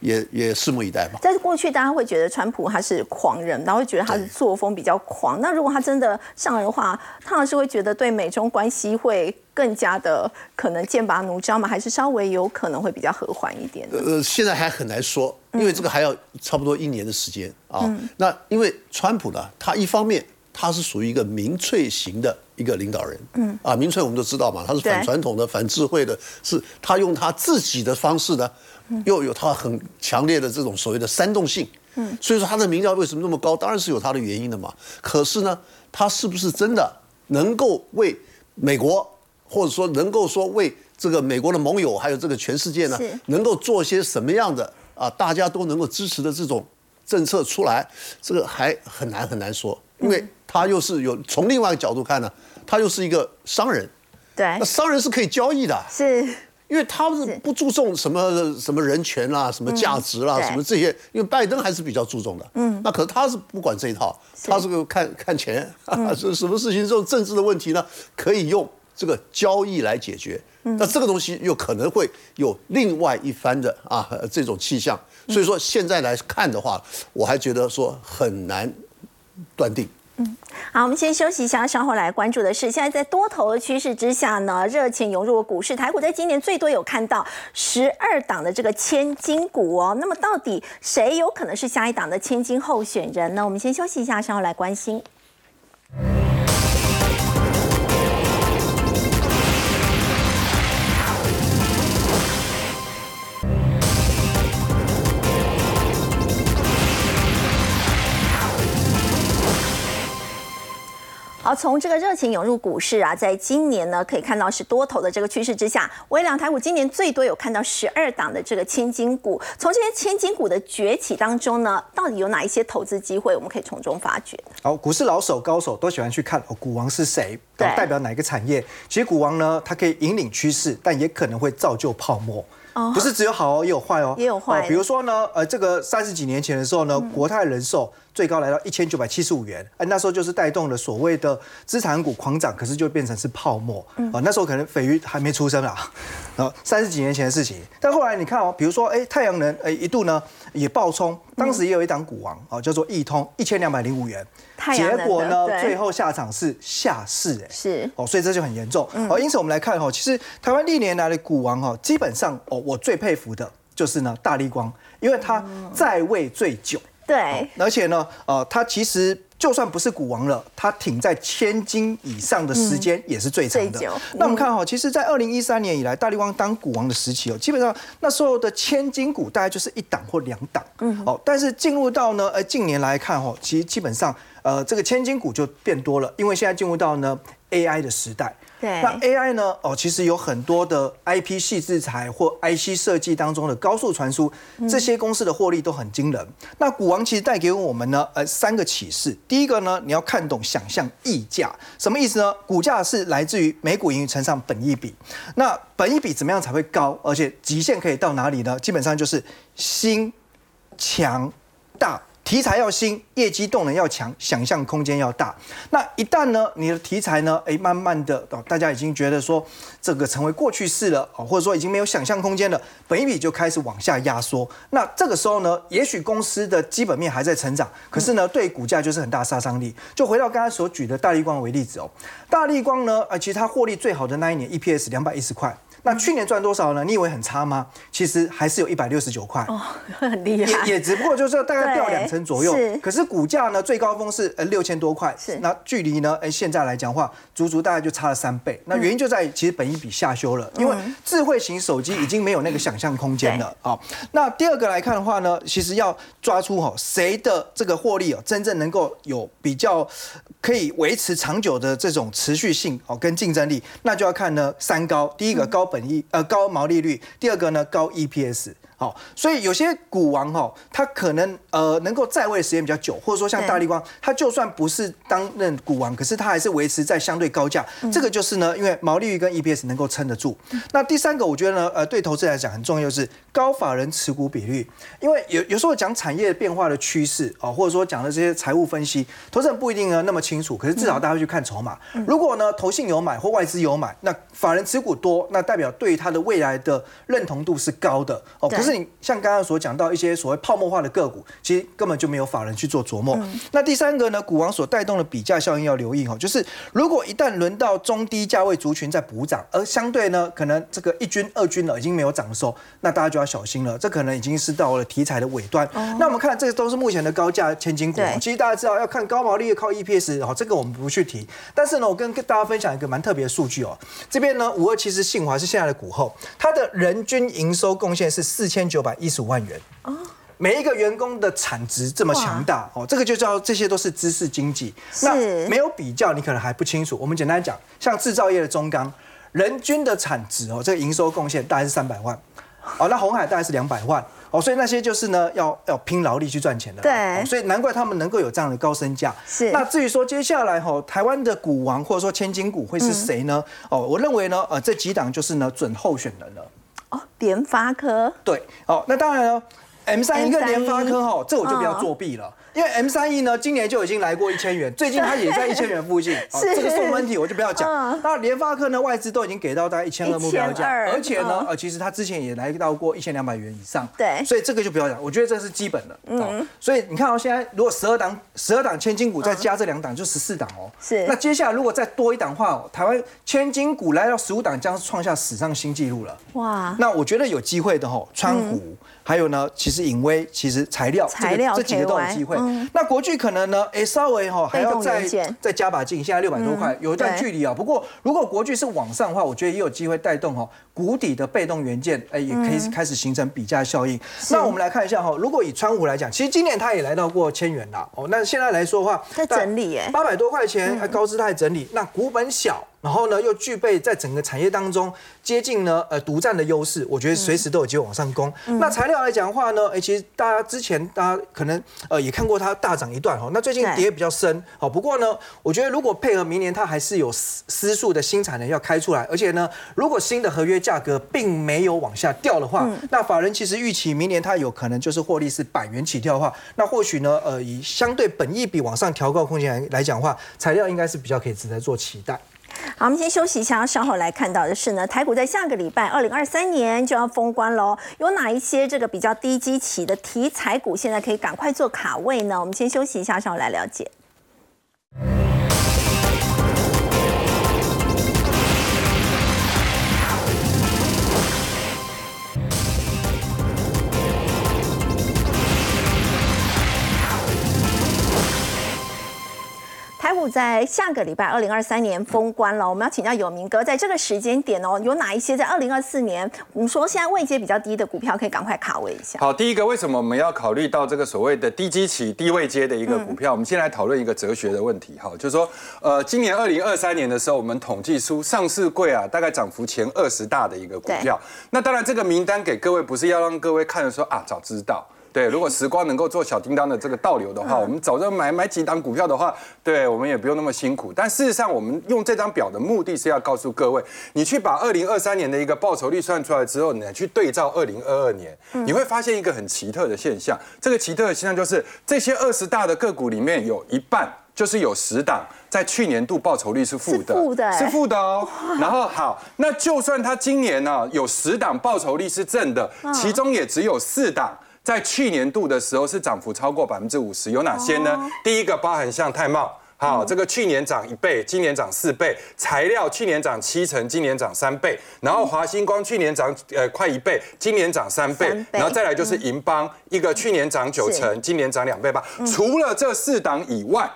也也拭目以待吧。在过去，大家会觉得川普他是狂人，然后会觉得他的作风比较狂。那如果他真的上来的话，他老师会觉得对美中关系会更加的可能剑拔弩张吗？还是稍微有可能会比较和缓一点？呃，现在还很难说，因为这个还要差不多一年的时间啊。那因为川普呢，他一方面他是属于一个民粹型的一个领导人，嗯。啊，民粹我们都知道嘛，他是反传统的、反智慧的，是他用他自己的方式呢，又有他很强烈的这种所谓的煽动性，嗯，所以说他的民调为什么那么高，当然是有他的原因的嘛。可是呢，他是不是真的能够为美国，或者说能够说为这个美国的盟友，还有这个全世界呢，能够做些什么样的啊，大家都能够支持的这种政策出来，这个还很难很难说，因为他又是有从另外一个角度看呢，他又是一个商人，对。那，商人是可以交易的，是。因为他是是不注重什么什么人权啦、什么价值啦、嗯什么这些，因为拜登还是比较注重的。嗯，那可是他是不管这一套，他是个看看钱，嗯。是什么事情这种政治的问题呢，可以用这个交易来解决。嗯。那这个东西又可能会有另外一番的啊这种气象，所以说现在来看的话，我还觉得说很难断定。嗯好，我们先休息一下，稍后来关注的是，现在在多头的趋势之下呢，热钱涌入股市，台股在今年最多有看到十二档的这个千金股哦。那么到底谁有可能是下一档的千金候选人呢？我们先休息一下，稍后来关心。好，从这个热情涌入股市啊，在今年呢，可以看到是多头的这个趋势之下，微两台股今年最多有看到十二档的这个千金股。从这些千金股的崛起当中呢，到底有哪一些投资机会，我们可以从中发掘？好，股市老手、高手都喜欢去看哦，股王是谁，代表哪一个产业。其实股王呢，它可以引领趋势，但也可能会造就泡沫。哦不是只有好哦，也有坏哦，也有坏嗯比如说呢，呃，这个三十几年前的时候呢，国泰人寿最高来到一千九百七十五元，呃，那时候就是带动了所谓的资产股狂涨，可是就变成是泡沫。嗯哦，那时候可能斐鱼还没出生啊，然 [laughs] 后三十几年前的事情。但后来你看哦，比如说，哎，太阳能，哎，一度呢也爆冲，当时也有一档股王哦，叫做易通，一千两百零五元。结果呢，最后下场是下市，哎，是。哦，所以这就很严重。哦，因此我们来看哈，其实台湾历年来的股王哈，基本上哦，我最佩服的就是呢大力光，因为他在位最久，对，而且呢，呃，它其实。就算不是股王了，它挺在千金以上的时间也是最长的。那我们看哈，其实，在二零一三年以来，大力光当股王的时期哦，基本上那时候的千金股大概就是一档或两档。嗯，哦，但是进入到呢，呃，近年来看哈，其实基本上，呃，这个千金股就变多了，因为现在进入到呢 AI 的时代。对那 AI 呢？哦，其实有很多的 IP 细制裁或 IC 设计当中的高速传输，这些公司的获利都很惊人。那股王其实带给我们呢，呃，三个启示。第一个呢，你要看懂想象溢价，什么意思呢？股价是来自于每股盈余乘上本益比。那本益比怎么样才会高？而且极限可以到哪里呢？基本上就是新、强、大。题材要新，业绩动能要强，想象空间要大。那一旦呢，你的题材呢，哎，慢慢的哦，大家已经觉得说这个成为过去式了哦，或者说已经没有想象空间了，本一比就开始往下压缩。那这个时候呢，也许公司的基本面还在成长，可是呢，对股价就是很大杀伤力。就回到刚才所举的大力光为例子哦，大力光呢，呃，其实它获利最好的那一年 EPS 两百一十块。那去年赚多少呢？你以为很差吗？其实还是有一百六十九块。哦，很厉害，也也只不过就是大概掉对两成左右。是，可是股价呢最高峰是呃六千多块，是。那距离呢哎现在来讲话，足足大概就差了三倍。那原因就在于其实本一比下修了，因为智慧型手机已经没有那个想象空间了。啊。那第二个来看的话呢，其实要抓出哈谁的这个获利哦，真正能够有比较可以维持长久的这种持续性哦跟竞争力，那就要看呢三高，第一个高本本益呃高毛利率，第二个呢高 EPS。好，所以有些股王哈，他可能呃能够在位的时间比较久，或者说像大力光，他就算不是担任股王，可是他还是维持在相对高价。这个就是呢，因为毛利率跟 EPS 能够撑得住。那第三个，我觉得呢，呃，对投资来讲很重要是高法人持股比率，因为有有时候讲产业变化的趋势啊，或者说讲的这些财务分析，投资人不一定呢那么清楚，可是至少大家会去看筹码。如果呢投信有买或外资有买，那法人持股多，那代表对他的未来的认同度是高的哦。不是你像刚刚所讲到一些所谓泡沫化的个股，其实根本就没有法人去做琢磨。那第三个呢，股王所带动的比价效应要留意哈，就是如果一旦轮到中低价位族群在补涨，而相对呢可能这个一军二军了已经没有涨的时候，那大家就要小心了，这可能已经是到了题材的尾端。那我们看这个都是目前的高价千金股，其实大家知道要看高毛利靠 EPS 哦，这个我们不去提。但是呢，我跟跟大家分享一个蛮特别的数据哦，这边呢五二七是信华是现在的股后，它的人均营收贡献是四千九百。一十五万元哦，每一个员工的产值这么强大哦，这个就叫这些都是知识经济。那没有比较，你可能还不清楚。我们简单讲，像制造业的中钢，人均的产值哦，这个营收贡献大概是三百万哦，那红海大概是两百万哦，所以那些就是呢，要要拼劳力去赚钱的。对，所以难怪他们能够有这样的高身价。是。那至于说接下来哈，台湾的股王或者说千金股会是谁呢？哦，我认为呢，呃，这几档就是呢准候选人了。哦，联发科。对，哦，那当然了，M 三一个联发科哈，这我就不要作弊了。因为 M 三 E 呢，今年就已经来过一千元，[laughs] 最近它也在一千元附近。[laughs] 这个送分题我就不要讲。那联发科呢，外资都已经给到大概一千二目标价，而且呢，呃，其实它之前也来到过一千两百元以上。对，所以这个就不要讲，我觉得这是基本的。嗯，所以你看到现在如果十二档十二档千金股再加这两档，就十四档哦。是。那接下来如果再多一档话，台湾千金股来到十五档，将创下史上新纪录了。哇。那我觉得有机会的吼，川股。还有呢，其实隐微，其实材料，材料这几个都有机会。那国巨可能呢，哎，稍微哈还要再再加把劲，现在六百多块，有一段距离啊。不过如果国巨是往上的话，我觉得也有机会带动哈谷底的被动元件，哎，也可以开始形成比价效应。那我们来看一下哈，如果以川股来讲，其实今年它也来到过千元了哦。那现在来说的话，在整理哎，八百多块钱还高姿态整理，那股本小。然后呢，又具备在整个产业当中接近呢呃独占的优势，我觉得随时都有机会往上攻。那材料来讲的话呢，哎，其实大家之前大家可能呃也看过它大涨一段哈，那最近跌比较深。好，不过呢，我觉得如果配合明年它还是有私私数的新产能要开出来，而且呢，如果新的合约价格并没有往下掉的话，那法人其实预期明年它有可能就是获利是百元起跳的话，那或许呢呃以相对本益比往上调高空间来来讲话，材料应该是比较可以值得做期待。好，我们先休息一下，稍后来看到的是呢，台股在下个礼拜二零二三年就要封关喽，有哪一些这个比较低基期的题材股，现在可以赶快做卡位呢？我们先休息一下，稍后来了解。台股在下个礼拜二零二三年封关了，我们要请教有明哥，在这个时间点哦，有哪一些在二零二四年，我们说现在位阶比较低的股票，可以赶快卡位一下。好，第一个为什么我们要考虑到这个所谓的低基期、低位阶的一个股票？我们先来讨论一个哲学的问题，哈，就是说，呃，今年二零二三年的时候，我们统计出上市柜啊，大概涨幅前二十大的一个股票。那当然，这个名单给各位不是要让各位看的说啊，早知道。对，如果时光能够做小叮当的这个倒流的话，我们早就买买几档股票的话，对我们也不用那么辛苦。但事实上，我们用这张表的目的是要告诉各位，你去把二零二三年的一个报酬率算出来之后，你去对照二零二二年，你会发现一个很奇特的现象。这个奇特的现象就是，这些二十大的个股里面有一半就是有十档在去年度报酬率是负的，负的，是负的哦。然后好，那就算它今年呢有十档报酬率是正的，其中也只有四档。在去年度的时候是涨幅超过百分之五十，有哪些呢？第一个包含像泰茂，好，这个去年涨一倍，今年涨四倍；材料去年涨七成，今年涨三倍；然后华星光去年涨呃快一倍，今年涨三倍；然后再来就是银邦，一个去年涨九成，今年涨两倍吧。除了这四档以外。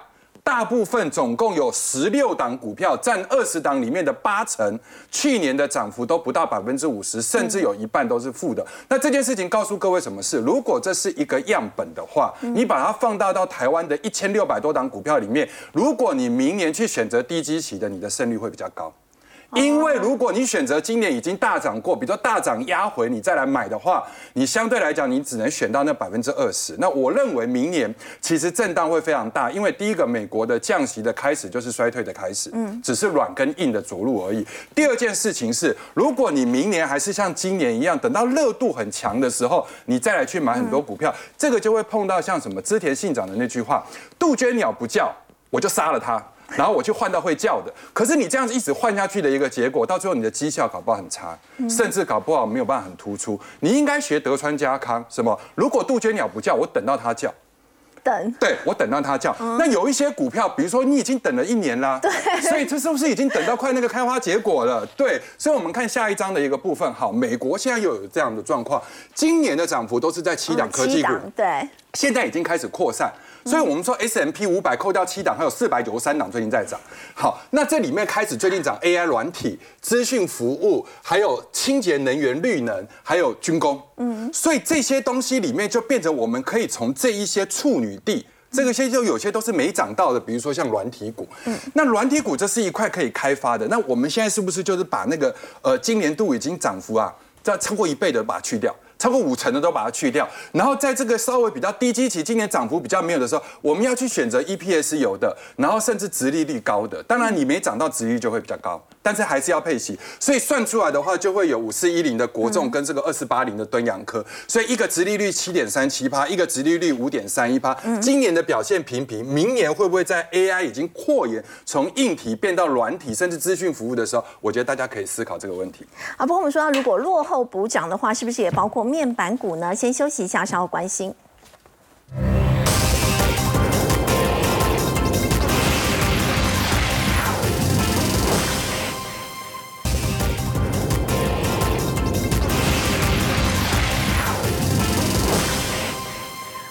大部分总共有十六档股票，占二十档里面的八成，去年的涨幅都不到百分之五十，甚至有一半都是负的。那这件事情告诉各位什么事？如果这是一个样本的话，你把它放大到台湾的一千六百多档股票里面，如果你明年去选择低基期的，你的胜率会比较高。因为如果你选择今年已经大涨过，比如说大涨压回，你再来买的话，你相对来讲你只能选到那百分之二十。那我认为明年其实震荡会非常大，因为第一个美国的降息的开始就是衰退的开始，嗯，只是软跟硬的着陆而已。第二件事情是，如果你明年还是像今年一样，等到热度很强的时候，你再来去买很多股票，这个就会碰到像什么织田信长的那句话：“杜鹃鸟不叫，我就杀了它。”然后我去换到会叫的，可是你这样子一直换下去的一个结果，到最后你的绩效搞不好很差，甚至搞不好没有办法很突出。你应该学德川家康，什么？如果杜鹃鸟不叫，我等到它叫。等，对我等到它叫。那有一些股票，比如说你已经等了一年啦，对，所以这是不是已经等到快那个开花结果了？对，所以我们看下一章的一个部分。好，美国现在又有这样的状况，今年的涨幅都是在七档科技股，对，现在已经开始扩散。所以我们说 S M P 五百扣掉七档，还有四百九十三档最近在涨。好，那这里面开始最近涨 A I 软体、资讯服务，还有清洁能源、绿能，还有军工。嗯，所以这些东西里面就变成我们可以从这一些处女地，这个些就有些都是没涨到的，比如说像软体股。嗯，那软体股这是一块可以开发的。那我们现在是不是就是把那个呃今年度已经涨幅啊，在超过一倍的把它去掉？超过五成的都把它去掉，然后在这个稍微比较低基期、今年涨幅比较没有的时候，我们要去选择 EPS 有的，然后甚至殖利率高的。当然你没涨到殖率就会比较高，但是还是要配息，所以算出来的话就会有五四一零的国重跟这个二四八零的敦洋科，所以一个殖利率七点三七趴，一个殖利率五点三一趴。今年的表现平平，明年会不会在 AI 已经扩延从硬体变到软体，甚至资讯服务的时候，我觉得大家可以思考这个问题。啊，不过我们说如果落后补涨的话，是不是也包括？面板股呢，先休息一下，稍后关心。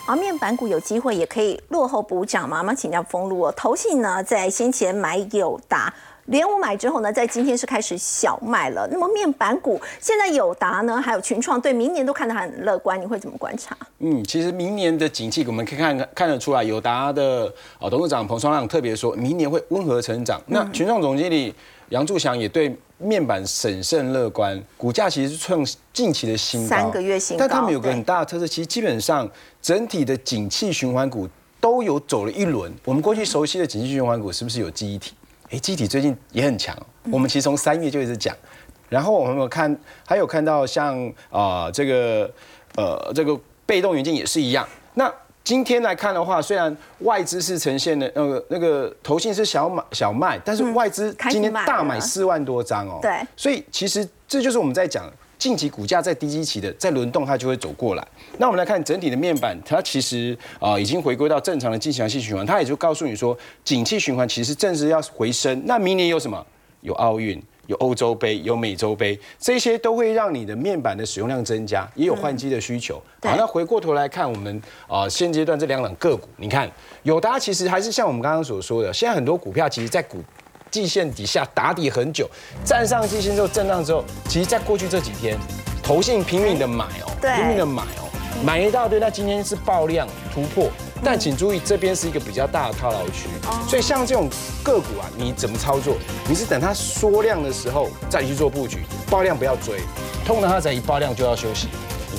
而面板股有机会也可以落后补涨吗？我们请教封路哦。投信呢，在先前买友达。连五买之后呢，在今天是开始小卖了。那么面板股现在友达呢，还有群创，对明年都看得很乐观，你会怎么观察？嗯，其实明年的景气，我们可以看看得出来，友达的哦董事长彭双浪特别说明年会温和成长。那群创总经理杨柱祥也对面板审慎乐观，股价其实是创近期的新高，三个月新高。但他们有个很大的特色，其实基本上整体的景气循环股都有走了一轮。我们过去熟悉的景气循环股是不是有记忆体？哎，机体最近也很强。我们其实从三月就一直讲，然后我们有看，还有看到像啊这个呃这个被动元件也是一样。那今天来看的话，虽然外资是呈现的那个那个头信是小买小卖，但是外资今天大买四万多张哦。对。所以其实这就是我们在讲。近期股价在低基期的在轮动，它就会走过来。那我们来看整体的面板，它其实啊已经回归到正常的经济性循环，它也就告诉你说，景气循环其实正是要回升。那明年有什么？有奥运，有欧洲杯，有美洲杯，这些都会让你的面板的使用量增加，也有换机的需求。好，那回过头来看我们啊现阶段这两档个股，你看友达其实还是像我们刚刚所说的，现在很多股票其实在股。季线底下打底很久，站上季线之后震荡之后，其实在过去这几天，投信拼命的买哦，拼命的买哦，买一大堆。那今天是爆量突破，但请注意这边是一个比较大的套牢区，所以像这种个股啊，你怎么操作？你是等它缩量的时候再去做布局，爆量不要追，通常它才一爆量就要休息。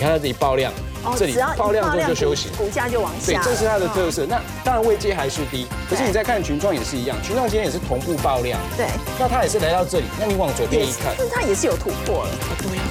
你看它这里爆量。这里爆量之后就休息，股价就往下。对，这是它的特色。那当然位阶还是低，可是你再看群创也是一样，群创今天也是同步爆量。对，那它也是来到这里，那你往左边一看，它也是有突破了。对呀，